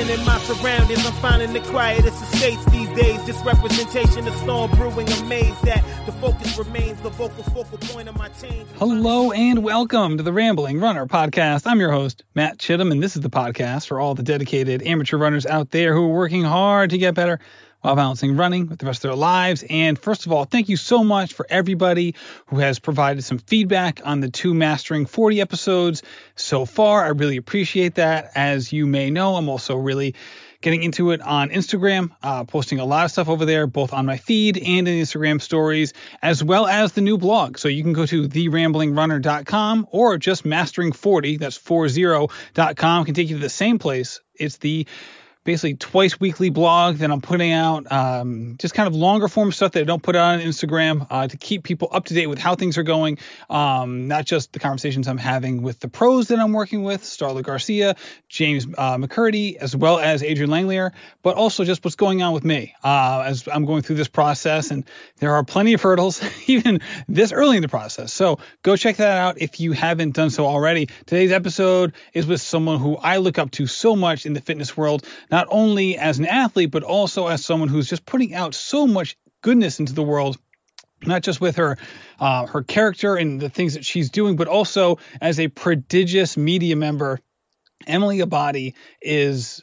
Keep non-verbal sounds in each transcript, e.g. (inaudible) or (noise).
Enterprising in my surroundings, I'm finding the quietest estates these days. Just representation of storm brewing, amazed that the focus remains the vocal focal point of my change. Hello and welcome to the Rambling Runner podcast. I'm your host, Matt Chittum, and this is the podcast for all the dedicated amateur runners out there who are working hard to get better while balancing running with the rest of their lives. And first of all, thank you so much for everybody who has provided some feedback on the two Mastering 40 episodes so far. I really appreciate that. As you may know, I'm also really getting into it on Instagram, uh, posting a lot of stuff over there, both on my feed and in Instagram stories, as well as the new blog. So you can go to theramblingrunner.com or just mastering40, that's 40.com, can take you to the same place. It's the basically twice weekly blog that I'm putting out, um, just kind of longer form stuff that I don't put out on Instagram uh, to keep people up to date with how things are going. Um, not just the conversations I'm having with the pros that I'm working with, Starla Garcia, James uh, McKirdy, as well as Adrian Langlier, but also just what's going on with me uh, as I'm going through this process. And there are plenty of hurdles, (laughs) even this early in the process. So go check that out if you haven't done so already. Today's episode is with someone who I look up to so much in the fitness world not only as an athlete, but also as someone who's just putting out so much goodness into the world not just with her uh, her character and the things that she's doing, but also as a prodigious media member. Emily Abbate is.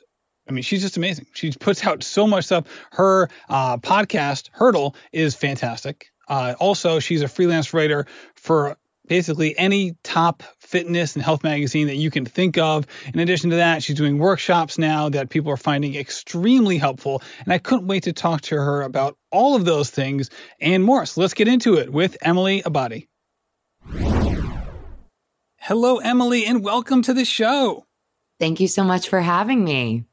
I mean, she's just amazing. She puts out so much stuff. Her uh, podcast, Hurdle, is fantastic. Uh, also, she's a freelance writer for basically any top fitness and health magazine that you can think of. In addition to that, she's doing workshops now that people are finding extremely helpful. And I couldn't wait to talk to her about all of those things and more. So let's get into it with Emily Abbate. Hello, Emily, and welcome to the show. Thank you so much for having me.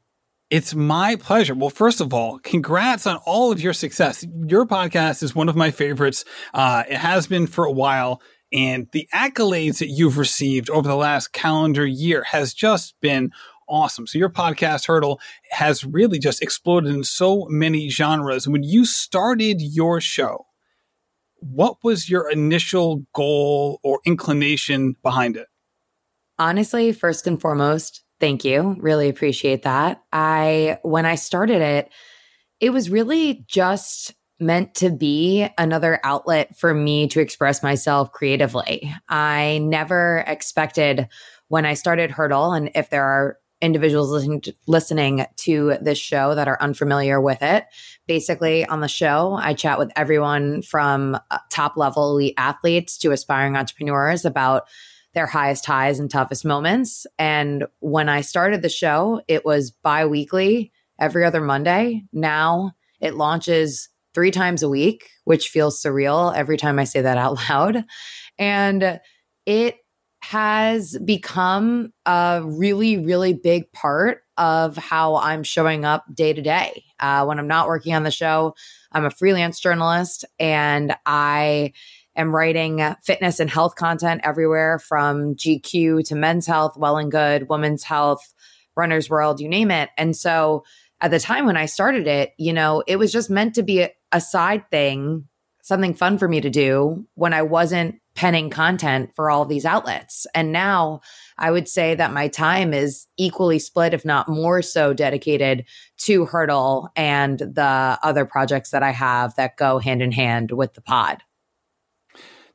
It's my pleasure. Well, first of all, congrats on all of your success. Your podcast is one of my favorites. Uh, it has been for a while and the accolades that you've received over the last calendar year has just been awesome. So your podcast hurdle has really just exploded in so many genres. When you started your show, what was your initial goal or inclination behind it? Honestly, first and foremost, thank you. Really appreciate that. I when I started it, it was really just meant to be another outlet for me to express myself creatively. I never expected when I started Hurdle, and if there are individuals listening to, listening to this show that are unfamiliar with it, basically on the show, I chat with everyone from uh, top level elite athletes to aspiring entrepreneurs about their highest highs and toughest moments. And when I started the show, it was bi weekly, every other Monday. Now it launches three times a week, which feels surreal every time I say that out (laughs) loud. And it has become a really, really big part of how I'm showing up day to day. Uh, when I'm not working on the show, I'm a freelance journalist and I am writing fitness and health content everywhere from GQ to men's health, well and good, women's health, runner's world, you name it. And so at the time when I started it, you know, it was just meant to be a, a side thing, something fun for me to do when I wasn't penning content for all these outlets. And now I would say that my time is equally split, if not more so dedicated to Hurdle and the other projects that I have that go hand in hand with the pod.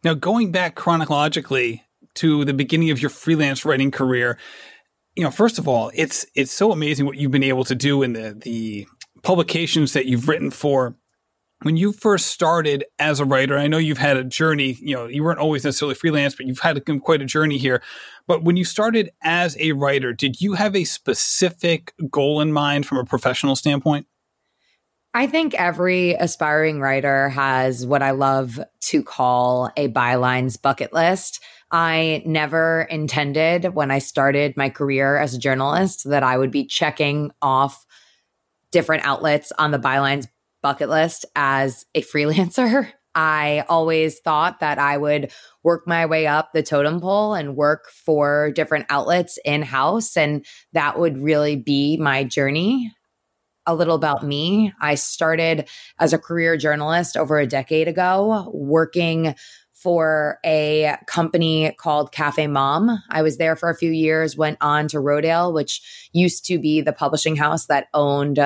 Now, going back chronologically to the beginning of your freelance writing career, you know, first of all, it's it's so amazing what you've been able to do in the the publications that you've written for. When you first started as a writer, I know you've had a journey. You know, you weren't always necessarily freelance, but you've had quite a journey here. But when you started as a writer, did you have a specific goal in mind from a professional standpoint? I think every aspiring writer has what I love to call a bylines bucket list. I never intended when I started my career as a journalist that I would be checking off different outlets on the bylines bucket list as a (laughs) freelancer. I always thought that I would work my way up the totem pole and work for different outlets in house. And that would really be my journey. A little about me. I started as a career journalist over a decade ago, working for a company called CafeMom. I was there for a few years, went on to Rodale, which used to be the publishing house that owned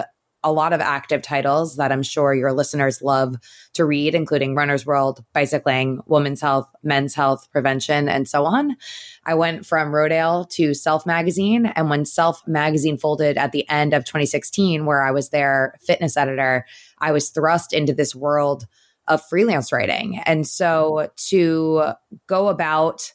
a lot of active titles that I'm sure your listeners love to read, including Runner's World, Bicycling, Women's Health, Men's Health, Prevention, and so on. I went from Rodale to Self Magazine. And when Self Magazine folded at the end of 2016, where I was their fitness editor, I was thrust into this world of freelance writing. And so to go about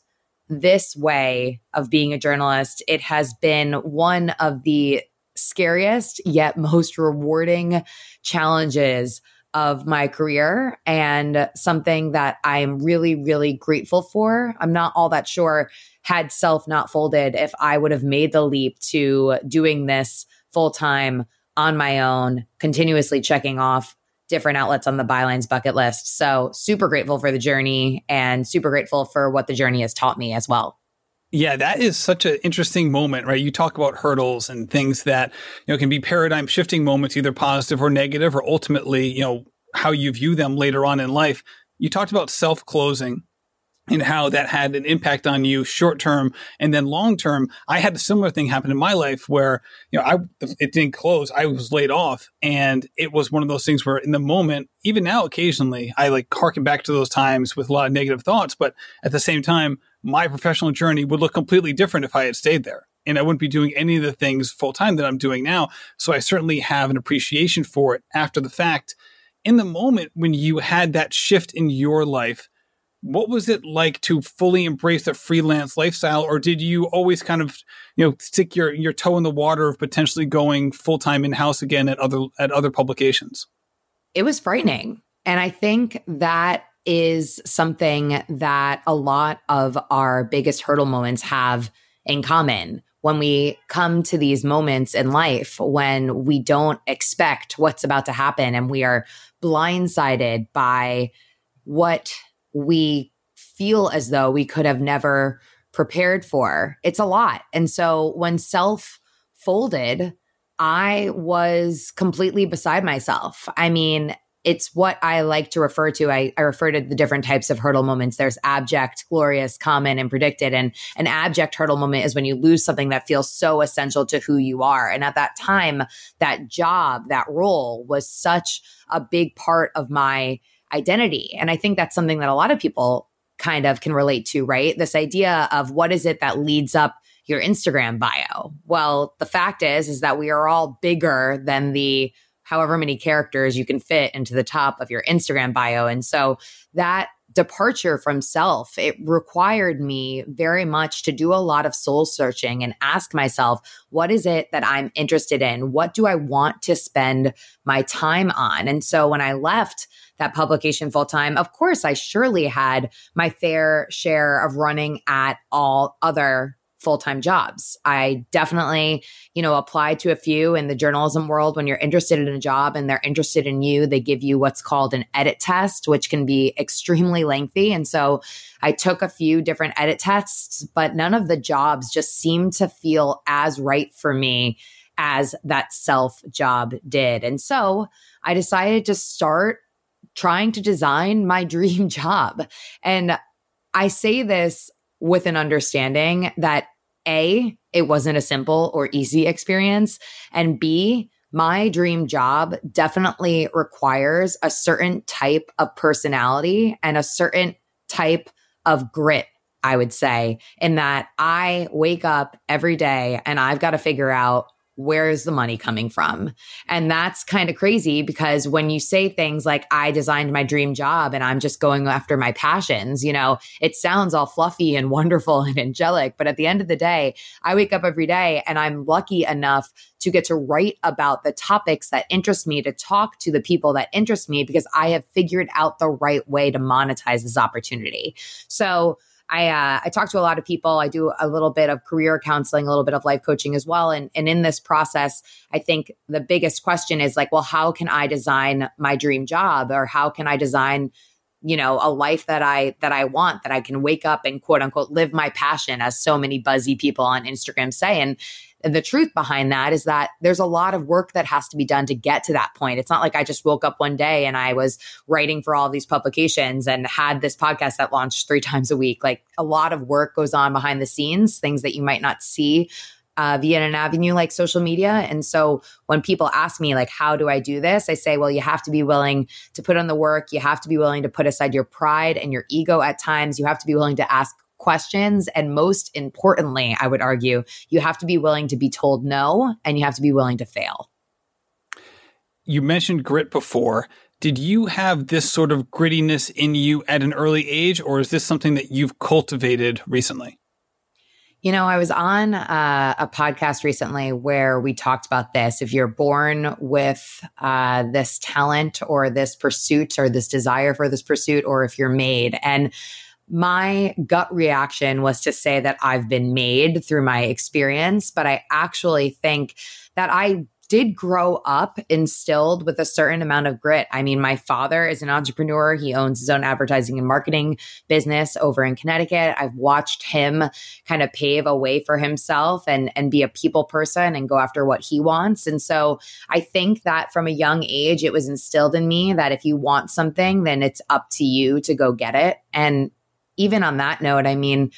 this way of being a journalist, it has been one of the scariest yet (laughs) most rewarding challenges of my career and something that I'm really, really grateful for. I'm not all that sure had self not folded if I would have made the leap to doing this full time on my own, continuously checking off different outlets on the bylines bucket list. So super grateful for the journey and super grateful for what the journey has taught me as well. Yeah, that is such an interesting moment, right? You talk about hurdles and things that, you know, can be paradigm shifting moments, either positive or negative, or ultimately, you know, how you view them later on in life. You talked about self closing and how that had an impact on you short term and then long term. I had a similar thing happen in my life where, you know, I, it didn't close. I was laid off and it was one of those things where in the moment, even now, occasionally I like harken back to those times with a lot of negative thoughts, but at the same time, my professional journey would look completely different if I had stayed there. And I wouldn't be doing any of the things full time that I'm doing now. So I certainly have an appreciation for it after the fact. In the moment when you had that shift in your life, what was it like to fully embrace a freelance lifestyle or did you always kind of you know stick your your toe in the water of potentially going full-time in-house again at other at other publications? It was frightening. And i think that is something that a lot of our biggest hurdle moments have in common. When we come to these moments in life when we don't expect what's about to happen and we are blindsided by what we feel as though we could have never prepared for. It's a lot. And so when self folded, I was completely beside myself. I mean, it's what I like to refer to. I, I, refer to the different types of hurdle moments. There's abject, glorious, common, and predicted. And an abject hurdle moment is when you lose something that feels so essential to who you are. And at that time, that job, that role was such a big part of my identity. And I think that's something that a lot of people kind of can relate to, right? This idea of what is it that leads up your Instagram bio? Well, the fact is, is that we are all bigger than the however many characters you can fit into the top of your Instagram bio. And so that departure from self, it required me very much to do a lot of soul searching and ask myself, what is it that I'm interested in? What do I want to spend my time on? And so when I left that publication full time, of course, I surely had my fair share of running at all other full-time jobs. I definitely, you know, applied to a few in the journalism world when you're interested in a job and they're interested in you, they give you what's called an edit test, which can be extremely lengthy. And so I took a few different edit tests, but none of the jobs just seemed to feel as right for me as that self job did. And so I decided to start trying to design my (laughs) dream job. And I say this with an understanding that A, it wasn't a simple or easy experience. And B, my dream job definitely requires a certain type of personality and a certain type of grit, I would say, in that I wake up every day and I've got to figure out where is the money coming from? And that's kind of crazy because when you say things like, I designed my dream job and I'm just going after my passions, you know, it sounds all fluffy and wonderful and angelic. But at the end of the day, I wake up every day and I'm lucky enough to get to write about the topics that interest me, to talk to the people that interest me because I have figured out the right way to monetize this opportunity. So, I uh, I talk to a lot of people. I do a little bit of career counseling, a little bit of life coaching as well. And and in this process, I think the biggest question is like, well, how can I design my dream job, or how can I design you know a life that i that i want that i can wake up and quote unquote live my passion as so many buzzy people on instagram say and the truth behind that is that there's a lot of work that has to be done to get to that point. It's not like I just woke up one day and I was writing for all these publications and had this podcast that launched three (laughs) times a week. Like a lot of work goes on behind the scenes, things that you might not see uh, via an avenue like social media. And so when people ask me, like, how do I do this? I say, well, you have to be willing to put on the work. You have to be willing to put aside your pride and your ego at times. You have to be willing to ask questions. And most importantly, I would argue, you have to be willing to be told no and you have to be willing to fail. You mentioned grit before. Did you have this sort of grittiness in you at an early age, or is this something that you've cultivated recently? You know, I was on uh, a podcast recently where we talked about this. If you're born with uh, this talent or this pursuit or this desire for this pursuit, or if you're made. And my gut reaction was to say that I've been made through my experience, but I actually think that I did grow up instilled with a certain amount of grit. I mean, my father is an entrepreneur. He owns his own advertising and marketing business over in Connecticut. I've watched him kind of pave a way for himself and and be a people person and go after what he wants. And so I think that from a young age it was instilled in me that if you want something, then it's up to you to go get it. And even on that note, I mean,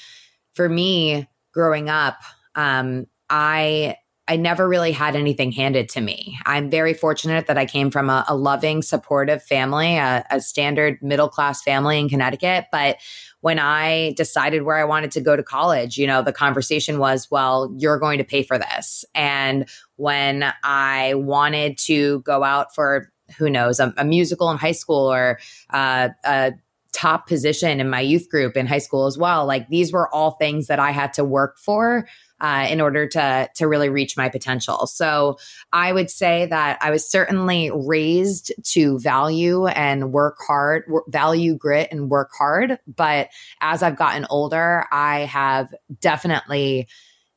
for me growing up, um, I I never really had anything handed to me. I'm very fortunate that I came from a, a loving, supportive family, a, a standard middle class family in Connecticut. But when I decided where I wanted to go to college, you know, the conversation was, well, you're going to pay for this. And when I wanted to go out for, who knows, a, a musical in high school or uh, a top position in my youth group in high school as well, like these were all things that I had to work for uh, in order to to really reach my potential. So I would say that I was certainly raised to value and work hard, value grit and work hard. But as I've gotten older, I have definitely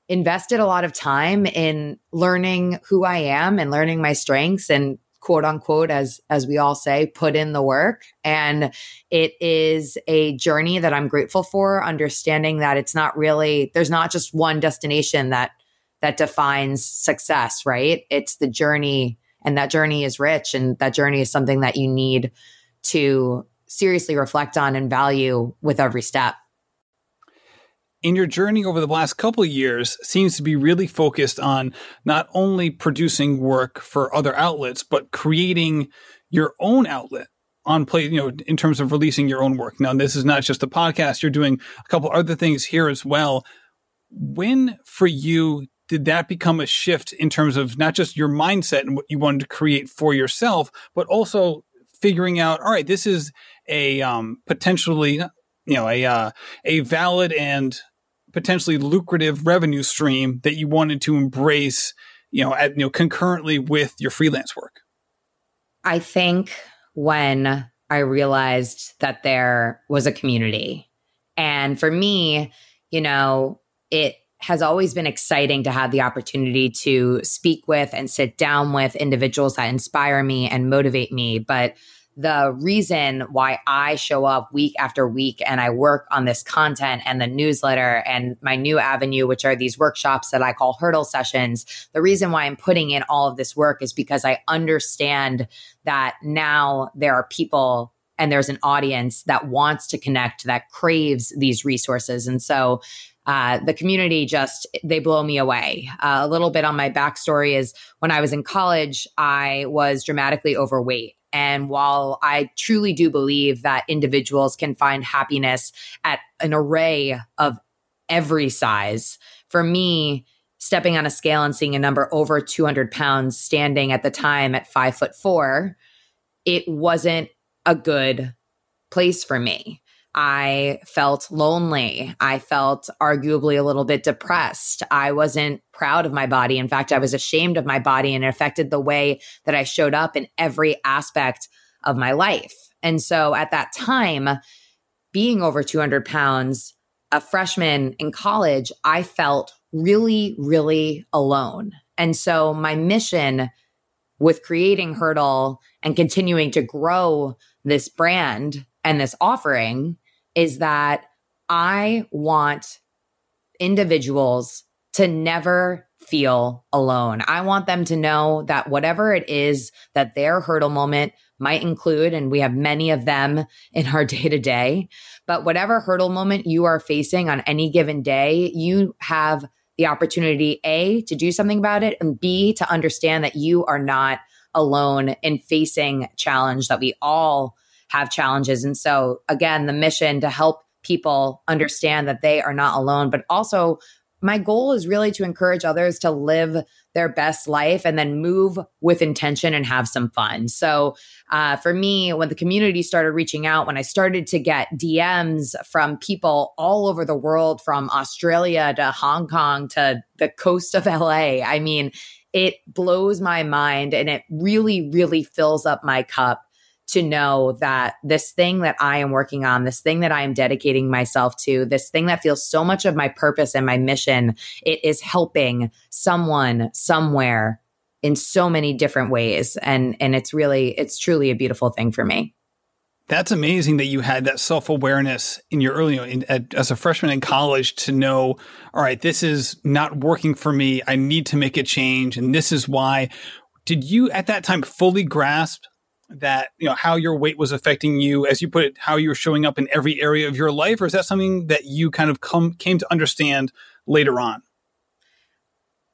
invested a lot of time in learning who I am and learning my strengths and quote unquote as as we all say put in the work. And it is a journey that i'm grateful for understanding that it's not really there's not just one destination that that defines success right? It's the journey and that journey is rich and that journey is something that you need to seriously reflect on and value with every step in your journey over the last couple of years seems to be really focused on not only producing work for other outlets, but creating your own outlet on play, you know, in terms of releasing your own work. Now, this is not just a podcast. You're doing a couple other things here as well. When for you did that become a shift in terms of not just your mindset and what you wanted to create for yourself, but also figuring out, all right, this is a um, potentially, you know, a uh, a valid and potentially lucrative revenue stream that you wanted to embrace, you know, at, you know, concurrently with your freelance work? I think when I realized that there was a community. And for me, you know, it has always been exciting to have the opportunity to speak with and sit down with individuals that inspire me and motivate me. But the reason why I show up week after week and I work on this content and the newsletter and my new avenue, which are these workshops that I call hurdle sessions. The reason why I'm putting in all of this work is because I understand that now there are people and there's an audience that wants to connect, that craves these resources. And so uh, the community just they blow me away. Uh, a little bit on my backstory is when I was in college, I was dramatically overweight. And while I truly do believe that individuals can find happiness at an array of every size, for me, stepping on a scale and seeing a number over 200 pounds standing at the time at five foot four, it wasn't a good place for me. I felt lonely. I felt arguably a little bit depressed. I wasn't proud of my body. In fact, I was ashamed of my body and it affected the way that I showed up in every aspect of my life. And so at that time, being over 200 pounds, a freshman in college, I felt really, really alone. And so my mission with creating Hurdle and continuing to grow this brand and this offering is that I want individuals to never feel alone. I want them to know that whatever it is that their hurdle moment might include, and we have many of them (laughs) in our day to day, but whatever hurdle moment you are facing on any given day, you have the opportunity A, to do something about it, and B, to understand that you are not alone in facing challenge, that we all have challenges. And so, again, the mission to help people understand that they are not alone, but also my goal is really to encourage others to live their best life and then move with intention and have some fun. So, uh, for me, when the community started reaching out, when I started to get DMs from people all over the world, from Australia to Hong Kong to the coast of LA, I mean, it blows my mind and it really, really fills up my cup to know that this thing that I am working on, this thing that I am dedicating myself to, this thing that feels so much of my purpose and my mission, it is helping someone somewhere in so many different ways. And and it's really, it's truly a beautiful thing for me. That's amazing that you had that self awareness in your early, in, as a freshman in college to know, all right, this is not working for me. I need to make a change. And this is why. Did you at that time fully grasp that you know how your weight was affecting you as you put it how you were showing up in every area of your life or is that something that you kind of come came to understand later on?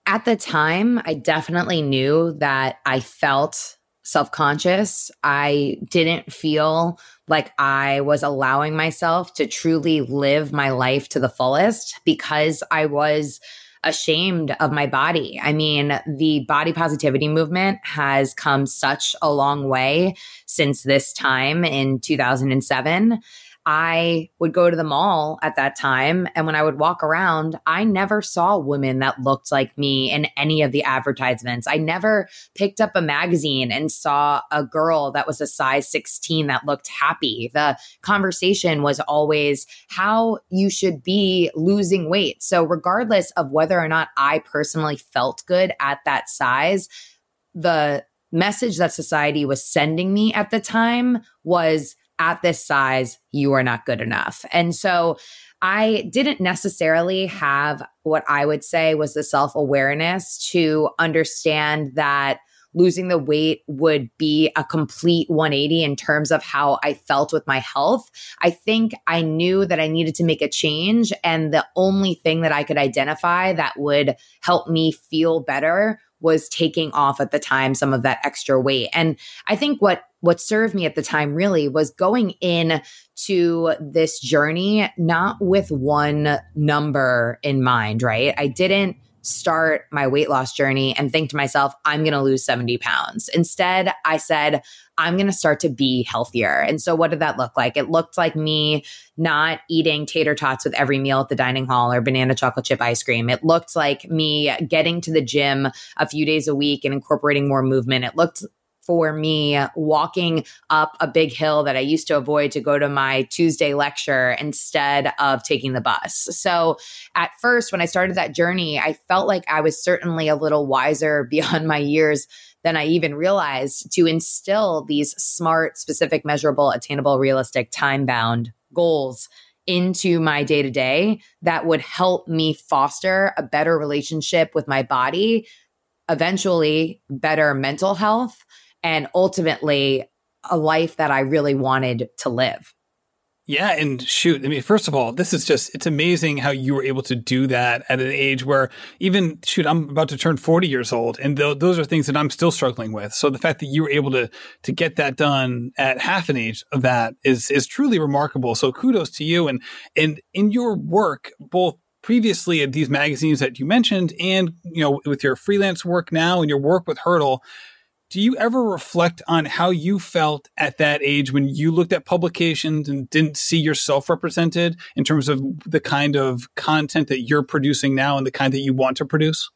At the time i definitely knew that i felt self-conscious. I didn't feel like i was allowing myself to truly live my life to the fullest because i was ashamed of my body. I mean, the body positivity movement has come such a long way since this time in 2007. I would go to the mall at that time. And when I would walk around, I never saw women that looked like me in any of the advertisements. I never picked up a magazine and saw a girl that was a size 16 that looked happy. The conversation was always how you should be losing weight. So, regardless of whether or not I personally felt good at that size, the message that society was sending me at the time was at this size, you are not good enough. And so I didn't necessarily have what I would say was the self awareness to understand that losing the weight would be a complete 180 in terms of how I felt with my health. I think I knew that I needed to make a change. And the only thing that I could identify that would help me feel better was taking off at the time some of that extra weight. And I think what what served me at the time really was going in to this journey not with one number in mind, right? I didn't start my weight loss journey and think to myself, I'm going to lose 70 pounds. Instead, I said, I'm going to start to be healthier. And so, what did that look like? It looked like me not eating tater tots with every meal at the dining hall or banana chocolate chip ice cream. It looked like me getting to the gym a few days a week and incorporating more movement. It looked for me walking up a big hill that I used to avoid to go to my Tuesday lecture instead of taking the bus. So at first, when I started that journey, I felt like I was certainly a little wiser (laughs) beyond my years than I even realized to instill these smart, specific, measurable, attainable, realistic, time bound goals into my day to day that would help me foster a better relationship with my body, eventually, better mental health, and ultimately a life that I really wanted to live. Yeah, and shoot, I mean, first of all, this is just it's amazing how you were able to do that at an age where even shoot, I'm about to turn 40 years old and th- those are things that I'm still struggling with. So the fact that you were able to to get that done at half an age of that is is truly remarkable. So kudos to you and and in your work both previously at these magazines that you mentioned and you know with your freelance work now and your work with Hurdle do you ever reflect on how you felt at that age when you looked at publications and didn't see yourself represented in terms of the kind of content that you're producing now and the kind that you want to produce?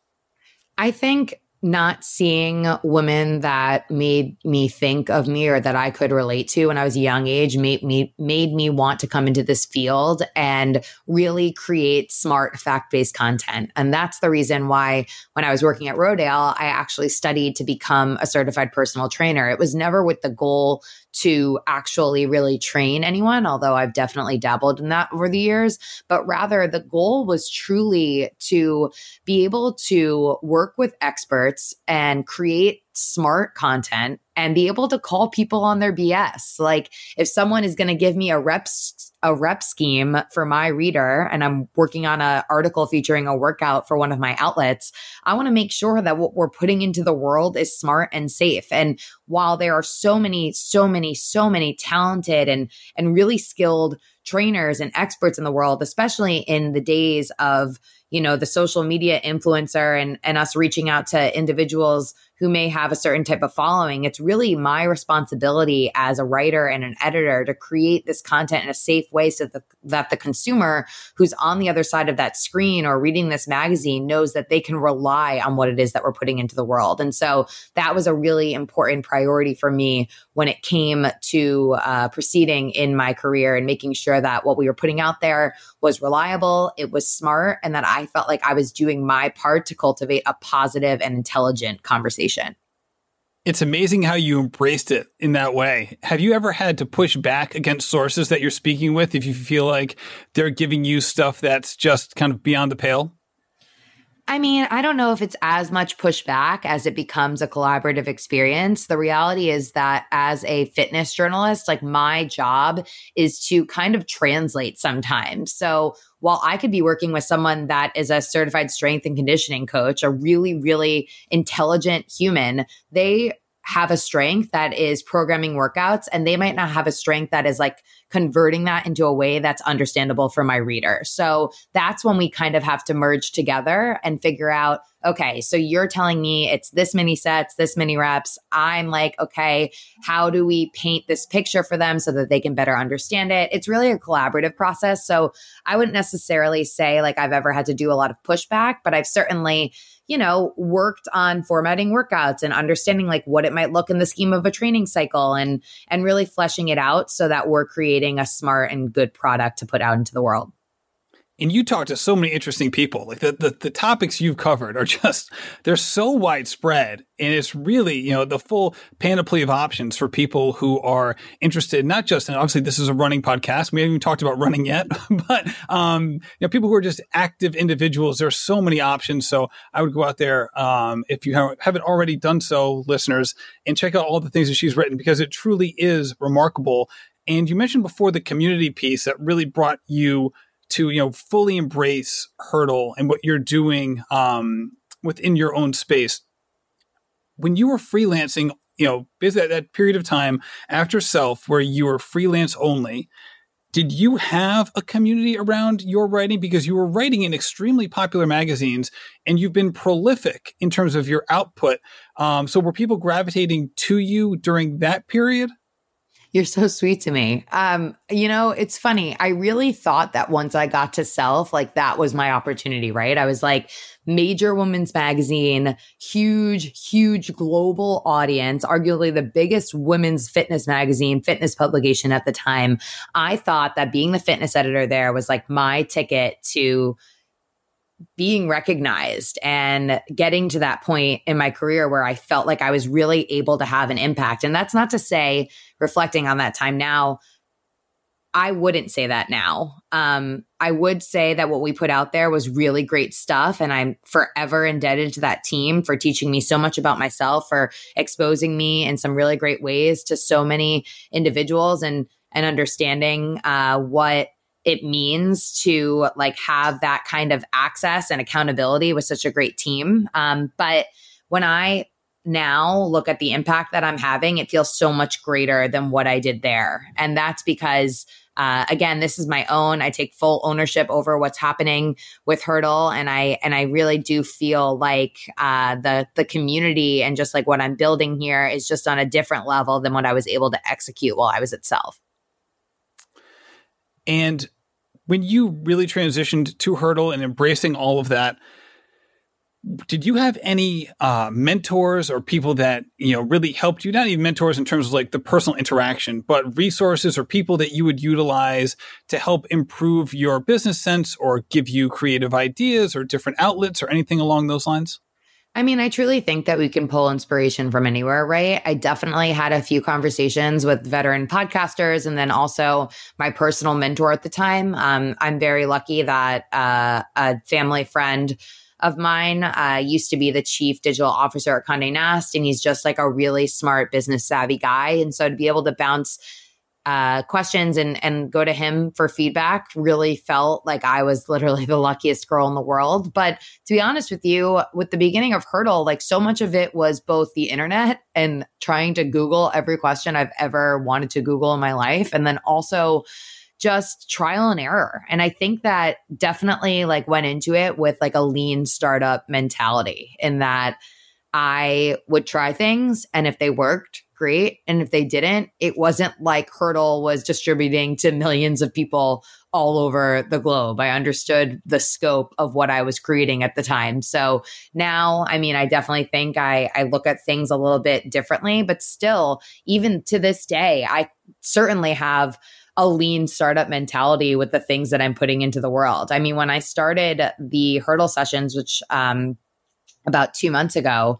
I think not seeing women that made me think of me or that I could relate to when I was a young age made me made me want to come into this field and really create smart fact-based content. And that's the reason why when I was working at Rodale, I actually studied to become a certified personal trainer. It was never with the goal to actually really train anyone, although I've definitely dabbled in that over the years. But rather, the goal was truly to be able to work with experts and create smart content and be able to call people on their BS. Like if someone is going to give me a reps a rep scheme for my reader and I'm working on an article featuring a workout for one of my outlets, I want to make sure that what we're putting into the world is smart and safe. And while there are so many, so many, so many talented and, and really skilled trainers and experts in the world, especially in the days of, you know, the social media influencer and, and us reaching out to individuals who may have a certain type of following. It's really my responsibility as a writer and an editor to create this content in a safe way so that the, that the consumer who's on the other side of that screen or reading this magazine knows that they can rely on what it is that we're putting into the world. And so that was a really important priority for me when it came to uh, proceeding in my career and making sure that what we were putting out there was reliable, it was smart, and that I felt like I was doing my part to cultivate a positive and intelligent conversation. It's amazing how you embraced it in that way. Have you ever had to push back against sources that you're speaking with if you feel like they're giving you stuff that's just kind of beyond the pale? I mean, I don't know if it's as much pushback as it becomes a collaborative experience. The reality is that as a fitness journalist, like my job is to kind of translate sometimes. So while I could be working with someone that is a certified strength and conditioning coach, a really, really intelligent human, they have a strength that is programming workouts and they might not have a strength that is like converting that into a way that's understandable for my reader. So that's when we kind of have to merge together and figure out okay, so you're telling me it's this many sets, this many reps. I'm like, okay, how do we paint this picture for them so that they can better understand it? It's really a collaborative process. So I wouldn't necessarily say like I've ever had to do a lot of pushback, but I've certainly you know, worked on formatting workouts and understanding like what it might look in the scheme of a training cycle and and really fleshing it out so that we're creating a smart and good product to put out into the world and you talk to so many interesting people. Like the, the, the topics you've covered are (laughs) just they're so widespread, and it's really you know the full panoply of options for people who are interested. Not just and obviously this is a running podcast. We haven't even talked about running yet, (laughs) but um, you know people who are just active individuals. There's so many options. So I would go out there um, if you haven't already done so, listeners, and check out all the things that she's written because it truly is remarkable. And you mentioned before the community piece that really brought you to you know fully embrace hurdle and what you're doing um, within your own space. When you were freelancing you know basically that period of time after self where you were freelance only did you have a community around your writing? Because you were writing in extremely popular magazines and you've been prolific in terms of your output. Um, so were people gravitating to you during that period you're so sweet to me. Um, you know, it's funny. I really thought that once I got to self, like that was my opportunity, right? I was like, major women's magazine, huge, huge global audience, arguably the biggest women's fitness magazine, fitness publication at the time. I thought that being the fitness editor there was like my ticket to being recognized and getting to that point in my career where I felt like I was really able to have an impact. And that's not to say, reflecting on that time now, I wouldn't say that now. Um, I would say that what we put out there was really great stuff. And I'm forever indebted to that team for teaching me so much about myself, for exposing me in some really great ways to so many individuals and, and understanding uh, what it means to like have that kind of access and accountability with such a great team. Um, but when I now look at the impact that I'm having, it feels so much greater than what I did there. And that's because uh, again, this is my own. I take full ownership over what's happening with Hurdle, and I and I really do feel like uh, the the community and just like what I'm building here is just on a different level than what I was able to execute while I was at Self. And when you really transitioned to Hurdle and embracing all of that, did you have any uh, mentors or people that you know really helped you? Not even mentors in terms of like the personal interaction, but resources or people that you would utilize to help improve your business sense or give you creative ideas or different outlets or anything along those lines. I mean, I truly think that we can pull inspiration from anywhere, right? I definitely had a few conversations with veteran podcasters and then also my personal mentor at the time. Um, I'm very lucky that uh, a family friend of mine uh, used to be the chief digital officer at Conde Nast, and he's just like a really smart business savvy guy. And so to be able to bounce uh, questions and and go to him for feedback really felt like I was literally (laughs) the luckiest girl in the world. But to be honest with you, with the beginning of Hurdle, like so much of it was both the internet and trying to Google every question I've ever wanted to Google in my life, and then also just trial and error. And I think that definitely like went into it with like a lean startup mentality in that I would try things and if they worked, great. And if they didn't, it wasn't like Hurdle was distributing to millions of people all over the globe. I understood the scope of what I was creating at the time. So now, I mean, I definitely think I, I look at things a little bit differently, but still, even to this day, I certainly have a lean startup mentality with the things that I'm putting into the world. I mean, when I started the hurdle sessions, which um, about two months ago,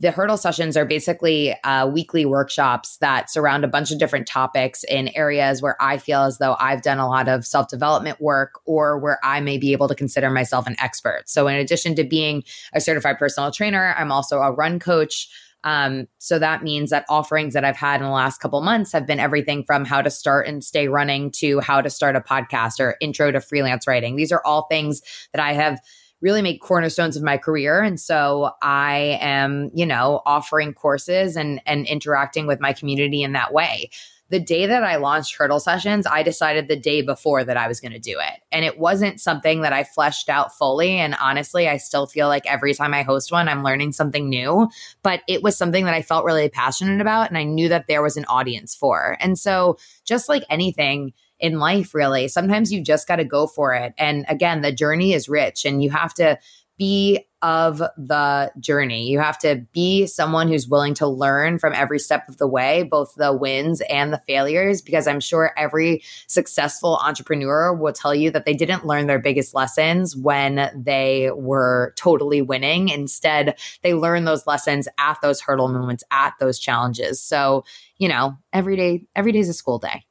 the hurdle sessions are basically uh, weekly workshops that surround a bunch of different topics in areas where I feel as though I've done a lot of self development work or where I may be able to consider myself an expert. So, in addition to being a certified personal trainer, I'm also a run coach. Um, so that means that offerings that I've had in the last couple months have been everything from how to start and stay running to how to start a podcast or intro to freelance writing. These are all things that I have really made cornerstones of my career. And so I am, you know, offering courses and and interacting with my community in that way. The day that I launched Hurdle Sessions, I decided the day before that I was going to do it. And it wasn't something that I fleshed out fully. And honestly, I still feel like every time I host one, I'm learning something new. But it was something that I felt really passionate about. And I knew that there was an audience for. And so, just like anything, in life, really. Sometimes you just got to go for it. And again, the journey is rich and you have to be of the journey. You have to be someone who's willing to learn from every step of the way, both the wins and the failures, because I'm sure every successful entrepreneur will tell you that they didn't learn their biggest lessons when they were totally winning. Instead, they learn those lessons at those hurdle moments, at those challenges. So, you know, every day, every day is a school day.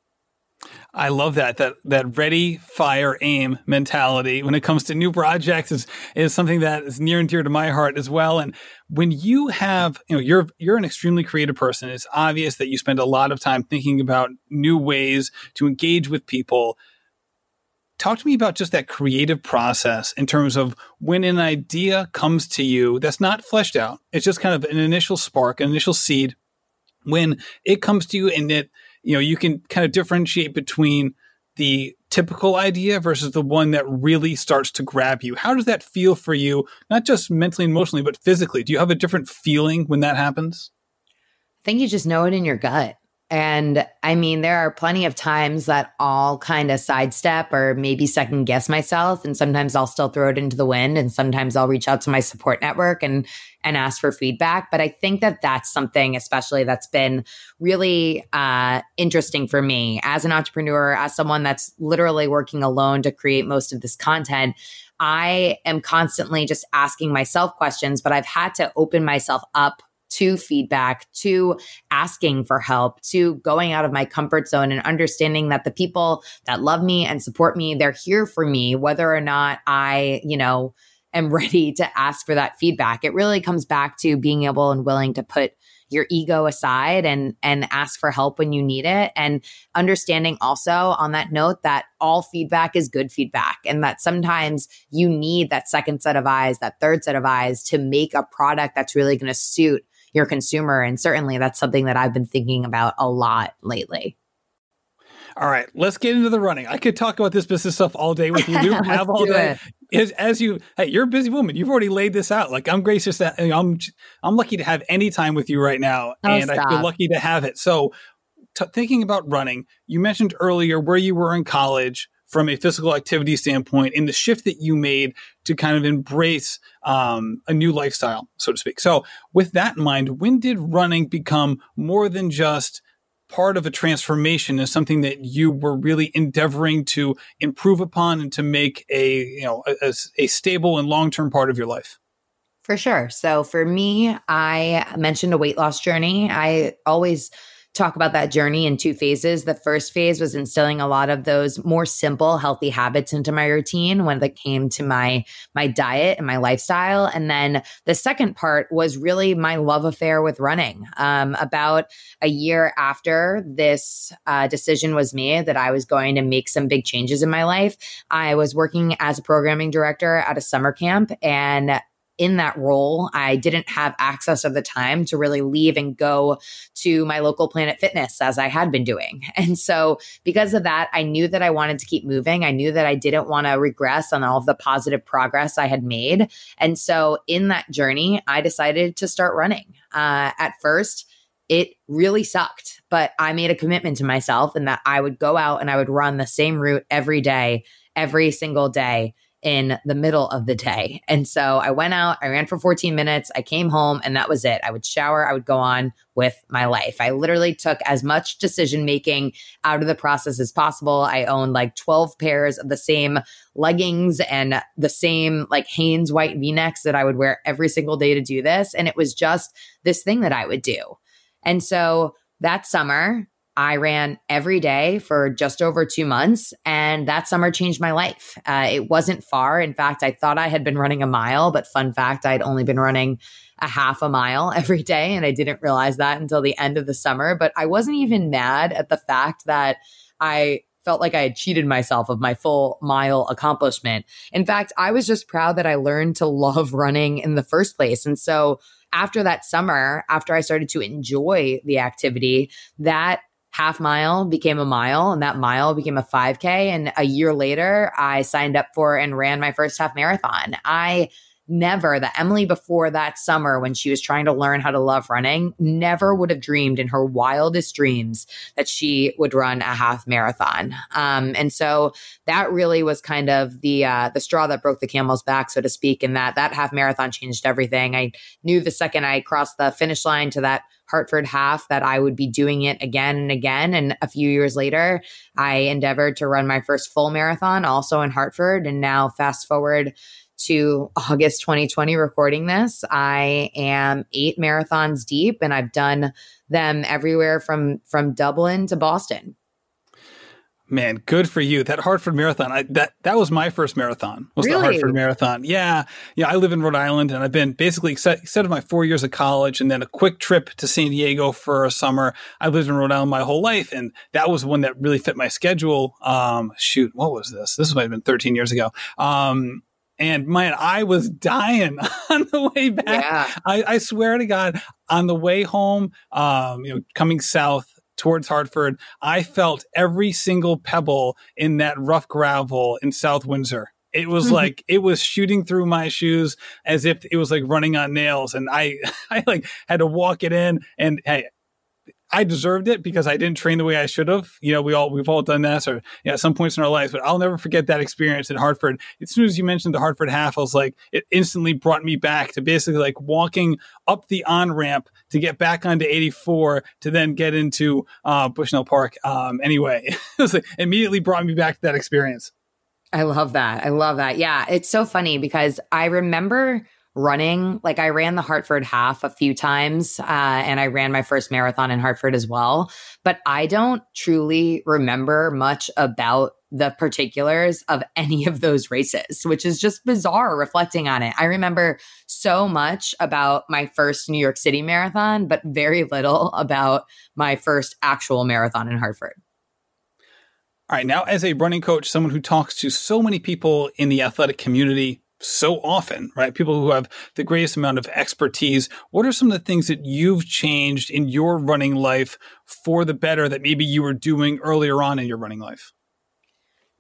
I love that that that ready, fire, aim mentality when it comes to new projects is is something that is near and dear to my heart as well. And when you have, you know, you're you're an extremely creative person. It's obvious that you spend a lot of time thinking about new ways to engage with people. Talk to me about just that creative process in terms of when an idea comes to you that's not fleshed out. It's just kind of an initial spark, an initial seed. When it comes to you and it you know, you can kind of differentiate between the typical idea versus the one that really starts to grab you. How does that feel for you, not just mentally and emotionally, but physically? Do you have a different feeling when that happens? I think you just know it in your gut. And I mean, there are plenty of times that I'll kind of sidestep or maybe second guess myself. And sometimes I'll still throw it into the wind. And sometimes I'll reach out to my support network and, and ask for feedback. But I think that that's something, especially that's been really uh, interesting for me as an entrepreneur, as someone that's literally working alone to create most of this content. I am constantly just asking myself questions, but I've had to open myself up to feedback, to asking for help, to going out of my comfort zone and understanding that the people that love me and support me, they're here for me, whether or not I, you know, am (laughs) ready to ask for that feedback. It really comes back to being able and willing to put your ego aside and and ask for help when you need it and understanding also on that note that all feedback is good feedback and that sometimes you need that second set of eyes that third set of eyes to make a product that's really going to suit your consumer. And certainly that's something that I've been thinking about a lot lately. All right, let's get into the running. I could talk about this business stuff all day with you. We (laughs) have all day. As, as, you, hey, you're a busy woman. You've already laid this out. Like I'm gracious that I'm, I'm lucky to have any time with you right now, oh, and stop. I feel lucky to have it. So, t- thinking about running, you mentioned earlier where you were in college from a physical activity standpoint in the shift that you made to kind of embrace um, a new lifestyle, so to speak. So, with that in mind, when did running become more than just part of a transformation as something that you were really endeavoring to improve upon and to make a you know a, a stable and long term part of your life? For sure. So for me, I mentioned a weight loss journey. I always talk about that journey in two phases. The first phase was instilling a lot of those more simple, healthy habits into my routine when it came to my my diet and my lifestyle. And then the second part was really my love affair with running. Um, about a year after this uh, decision was made that I was going to make some big changes in my life, I was working as a programming director at a summer camp and in that role, I didn't have access of the time to really leave and go to my local Planet Fitness as I had been doing. (laughs) And so, because of that, I knew that I wanted to keep moving. I knew that I didn't want to regress on all of the positive progress I had made. And so, in that journey, I decided to start running. Uh, at first, it really sucked, but I made a commitment to myself and that I would go out and I would run the same route every day, every single day in the middle of the day. And so I went out, I ran for 14 minutes, I came home, and that was it. I would shower, I would go on with my life. I literally took as much decision making out of the process as possible. I owned like 12 pairs of the same leggings and the same like Hanes white v necks that I would wear every single day to do this. And it was just this thing that I would do. And so that summer, I ran every day for just over two months, and that summer changed my life. Uh, it wasn't far. In fact, I thought I had been running a mile, but fun fact, I'd only been running a half a mile (laughs) every day, and I didn't realize that until the end of the summer. But I wasn't even mad at the fact that I felt like I had cheated myself of my full mile accomplishment. In fact, I was just proud that I learned to love running in the first place. And so, after that summer, after I started to enjoy the activity, that half mile became a mile and that mile became a 5k and a year later i signed up for and ran my first half marathon. I never the emily before that summer when she was trying to learn how to love running never would have dreamed in her wildest dreams that she would run a half marathon um, and so that really was kind of the uh, the straw that broke the camel's back so to speak and that that half marathon changed everything i knew the second i crossed the finish line to that Hartford half that I would be doing it again and again. And a few years later, I endeavored to run my first full marathon also in Hartford. And now, fast forward to August 2020, recording this, I am eight marathons deep and I've done them everywhere from from Dublin to Boston. Man, good for you. That Hartford Marathon, I, that that was my first marathon. Was really? the Hartford Marathon? Yeah, yeah. I live in Rhode Island, and I've been basically except, except of my four years of college, and then a quick trip to San Diego for a summer. I lived in Rhode Island my whole life, and that was one that really fit my schedule. Um, shoot, what was this? This might have been 13 years ago. Um, and man, I was dying (laughs) on the way back. Yeah. I, I, swear to God, on the way home, um, you know, coming south, towards Hartford, I felt every single pebble in that rough gravel in South Windsor. It was mm-hmm. like it was shooting through my shoes as if it was like running on nails, and I (laughs) I like had to walk it in. And hey, I deserved it because I didn't train the way I should have. You know, we all we've all done this or know, at some points in our lives, but I'll never forget that experience in Hartford. As soon as you mentioned the Hartford half, I was like, it instantly brought me back to basically like walking up the on ramp to get back onto 84 to then get into uh, Bushnell Park. Um, anyway, (laughs) it was like, immediately brought me back to that experience. I love that. I love that. Yeah, it's so funny because I remember running. Like I ran the Hartford half a few times, uh, and I ran my first marathon in Hartford as well. But I don't truly remember much about the particulars of (laughs) any of those races, which is just bizarre reflecting on it. I remember so much about my first New York City marathon, but very little (laughs) about my first actual marathon in Hartford. All right, now as a running coach, someone who talks to so many people in the athletic community, so often, right? People who have the greatest amount of expertise. What are some of the things that you've changed in your running life for the better that maybe you were doing earlier on in your running life?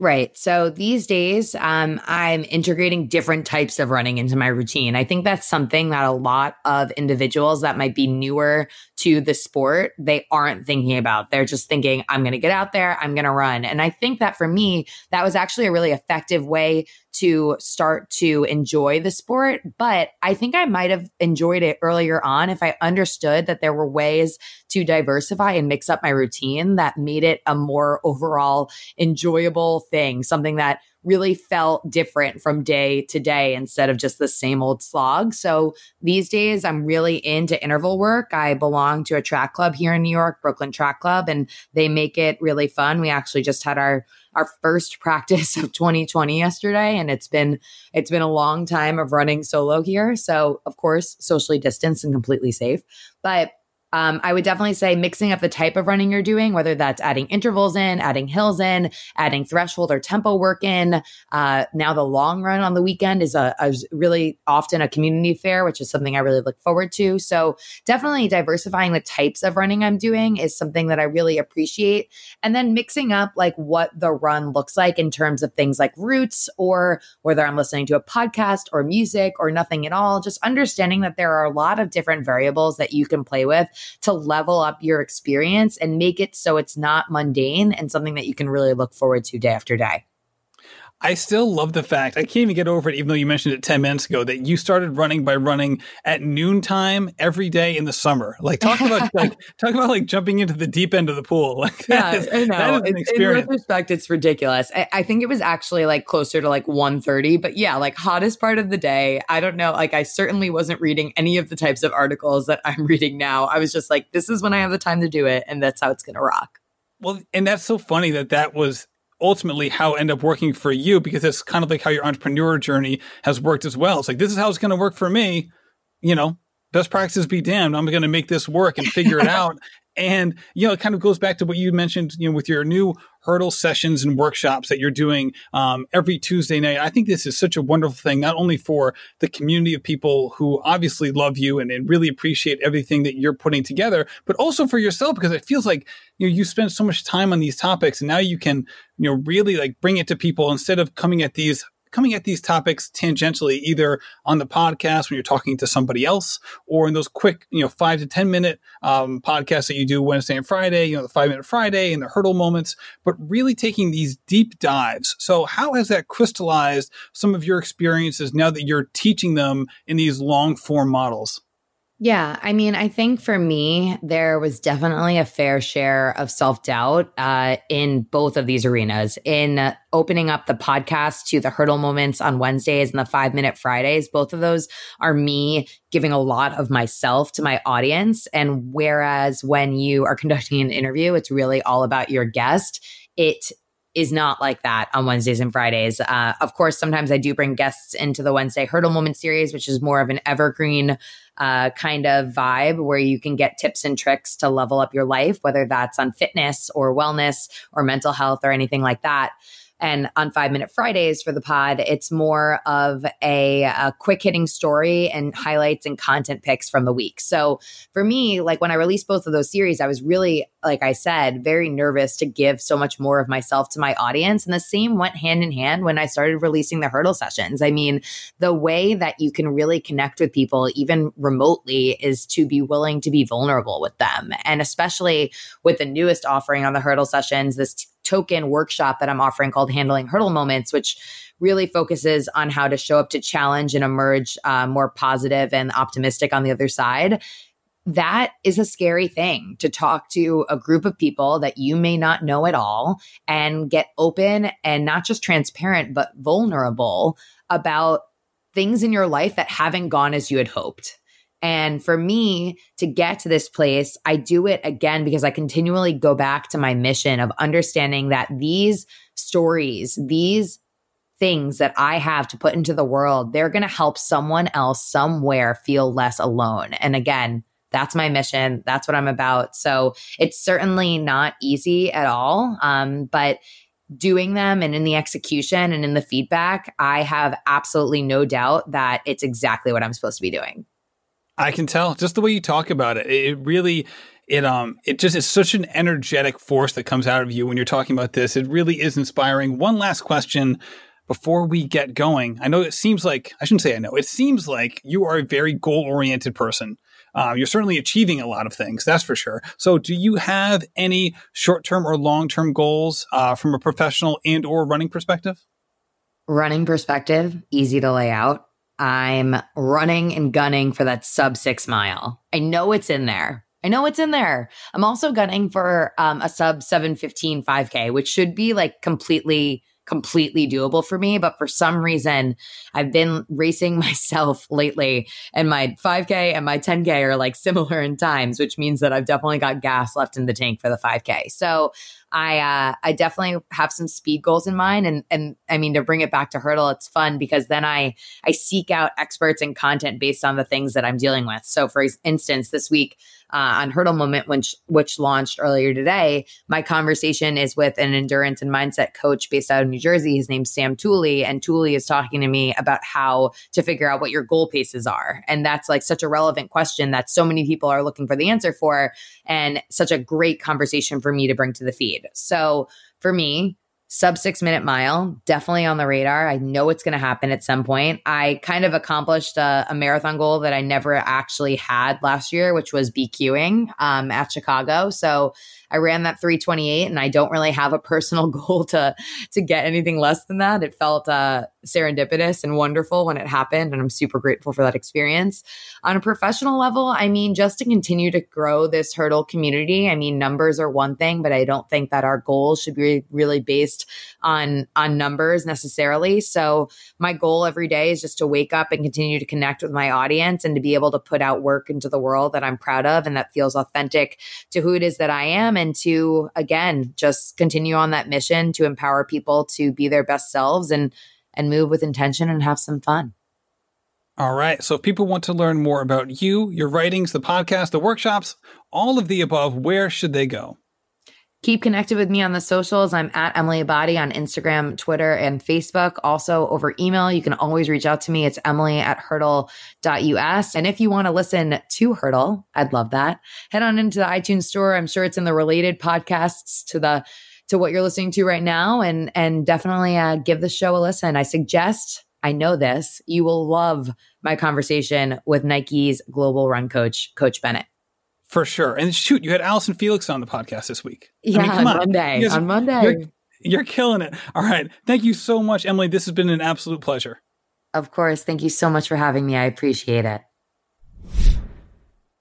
Right. So these days, um, I'm integrating different types of running into my routine. I think that's something that a lot of individuals that might be newer to the sport, they aren't thinking about. They're just thinking, I'm going to get out there, I'm going to run. And I think that for me, that was actually a really effective way to start to enjoy the sport. But I think I might have enjoyed it earlier on if I understood that there were ways to diversify and mix up my routine that made it a more overall enjoyable thing, something that really felt different from day to day instead of just the same old slog. So these days, I'm really into interval work. I belong to a track club here in New York, Brooklyn Track Club, and they make it really fun. We actually just had our our first (laughs) practice of 2020 yesterday and it's been it's been a long time of running solo here so of course socially distanced and completely safe but um, I would definitely say mixing up the type of running you're doing, whether that's adding intervals in, adding hills in, adding threshold or tempo work in. Uh, now the long run on the weekend is a, a, really often a community fair, which is something I really look forward to. So definitely diversifying the types of running I'm doing is something that I really appreciate. And then mixing up like what the run looks like in terms of things like routes or whether I'm listening to a podcast or music or nothing at all, just understanding that there are a lot of different variables that you can play with to level up your experience and make it so it's not mundane and something that you can really look forward to day after day. I still love the fact I can't even get over it, even though you mentioned it 10 minutes ago, that you started running by running at noontime every day in the summer. Like talk about (laughs) like talk about like jumping into the deep end of the pool. (laughs) Like yeah, is, I know. in retrospect, it's ridiculous. I, I, think it was actually like closer to like 1.30, but yeah, like hottest part of the day. I don't know. Like I certainly wasn't reading any of the types of articles that I'm (laughs) reading now. I was just like, this is when I have the time to do it, and that's how it's gonna rock. Well, and that's so funny that that was ultimately how it end up working for you because it's kind of like how your entrepreneur journey has worked as well. It's like this is how it's going to work for me. You know, best practices be damned. I'm going to make this work and figure it (laughs) out. And, you know, it kind of goes back to what you mentioned, you know, with your new hurdle sessions and workshops that you're doing um, every Tuesday night. I think this is such a wonderful thing, not only for the community of people who obviously love you and, and really appreciate everything that you're putting together, but also for yourself, because it feels like, you know, you spend so much time on these topics and now you can, you know, really like bring it to people instead of coming at these coming at these topics tangentially, either on the podcast when you're talking to somebody else, or in those quick, you know, five to ten minute um, podcasts that you do Wednesday and Friday. You know, the five minute Friday and the hurdle moments, but really taking these deep dives. So, how has that crystallized some of your experiences now that you're teaching them in these long form models? Yeah. I mean, I think for me, there was definitely a fair share of self doubt uh, in both of these arenas. In uh, opening up the podcast to the hurdle moments on Wednesdays and the five minute Fridays, both of those are me giving a lot of myself to my audience. And whereas when you are (laughs) conducting an interview, it's really all about your guest, it is not like that on Wednesdays and Fridays. Uh, of course, sometimes I do bring guests into the Wednesday Hurdle Moment series, which is more of an evergreen uh, kind of vibe where you can get tips and tricks to level up your life, whether that's on fitness or wellness or mental health or anything like that. And on Five Minute Fridays for the pod, it's more of a, a quick hitting story and highlights and content picks from the week. So for me, like when I released both of those series, I was really, like I said, very nervous to give so much more of myself to my audience. And the same went hand in hand when I started releasing the hurdle sessions. I mean, the way that you can really connect with people, even remotely, is to be willing to be vulnerable with them. And especially with the newest offering on the hurdle sessions, this token workshop that I'm offering called Handling Hurdle Moments, which really focuses on how to show up to challenge and emerge uh, more positive and optimistic on the other side. That is a scary thing to talk to a group of people that you may not know at all and get open and not just transparent, but vulnerable about things in your life that haven't gone as you had hoped. And for me to get to this place, I do it again because I continually go back to my mission of understanding that these stories, these things that I have to put into the world, they're going to help someone else somewhere feel less alone. And again, that's my mission. That's what I'm about. So it's certainly not easy at all. Um, but doing them and in the execution and in the feedback, I have absolutely no doubt that it's exactly what I'm supposed to be doing. I can tell just the way you talk about it. It really, it um, it just is such an energetic force that comes out of you when you're talking about this. It really is inspiring. One last question before we get going. I know it seems like I shouldn't say I know. It seems like you are a very goal oriented person. Uh, you're certainly achieving a lot of things, that's for sure. So, do you have any short term or long term goals uh, from a professional and or running perspective? Running perspective, easy to lay out. I'm running and gunning for that sub six mile. I know it's in there. I know it's in there. I'm also gunning for um, a sub 715 5K, which should be like completely completely doable for me. But for some reason, I've been racing (laughs) myself lately, and my 5K and my 10K are like similar in times, which means that I've definitely got gas left in the tank for the 5K. So I uh, I definitely have some speed goals in mind, and and I mean to bring it back to hurdle, it's fun because then I I seek out experts and content based on the things that I'm dealing with. So for instance, this week uh, on Hurdle Moment, which which launched earlier today, my conversation is with an endurance and mindset coach based out of New Jersey. His name's Sam Tooley, and Tooley is talking to me about how to figure out what your goal paces are, and that's like such a relevant question that so many people are looking for the answer for, and such a great conversation for me to bring to the feed. So for me, sub six minute mile, definitely on the radar. I know it's going to happen at some point. I kind of accomplished a, a, marathon goal that I never actually had last year, which was BQing um, at Chicago. So I ran that 328 and I don't really have a personal (laughs) goal to to get anything less than that. It felt uh, serendipitous and wonderful when it happened and I'm super grateful for that experience. On a professional level, I mean just to continue to grow this hurdle community. I mean numbers are one thing, but I don't think that our goals should be really based on on numbers necessarily. So my goal every day is just to wake up and continue to connect with my audience and to be able to put out work into the world that I'm proud of and that feels authentic to who it is that I am and to again just continue on that mission to empower people to be their best selves and and move with intention and have some fun. All right. So if people want to learn more about you, your writings, the podcast, the workshops, all of the above, where should they go? Keep connected with me on the socials. I'm at Emily Abbate on Instagram, Twitter, and Facebook. Also over email, you can always reach out to me. It's emily at hurdle.us. And if you want to listen to Hurdle, I'd love that. Head on into the iTunes store. I'm sure it's in the related podcasts to the to what you're listening to right now and and definitely uh, give the show a listen. I suggest I know this. You will love my conversation with Nike's global run coach, Coach Bennett. For sure. And shoot, you had Allyson Felix on the podcast this week. Yeah, I mean, come on, on Monday. Guys, on Monday. You're, you're killing it. All right. Thank you so much, Emily. This has been an absolute pleasure. Of course. Thank you so much for having me. I appreciate it.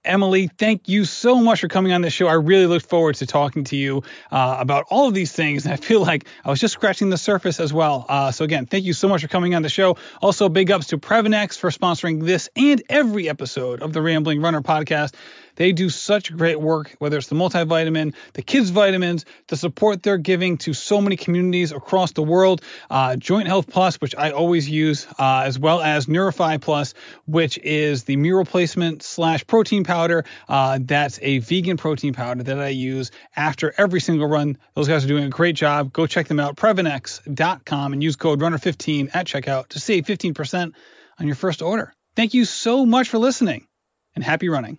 Emily, thank you so much for coming on the show. I really look forward to talking to you uh, about all of these things. And I feel like I was just scratching the surface as well. Uh, so, again, thank you so much for coming on the show. Also, big ups to Previnex for sponsoring this and every episode of the Rambling Runner podcast. They do such great work, whether it's the multivitamin, the kids' vitamins, the support they're giving to so many communities across the world. Uh, Joint Health Plus, which I always use, uh, as well as Neurify Plus, which is the meal replacement slash protein powder. Uh, that's a vegan protein powder that I use after every single run. Those guys are doing a great job. Go check them out, Previnex.com, and use code Runner15 at checkout to save 15% on your first order. Thank you so much for listening and happy running.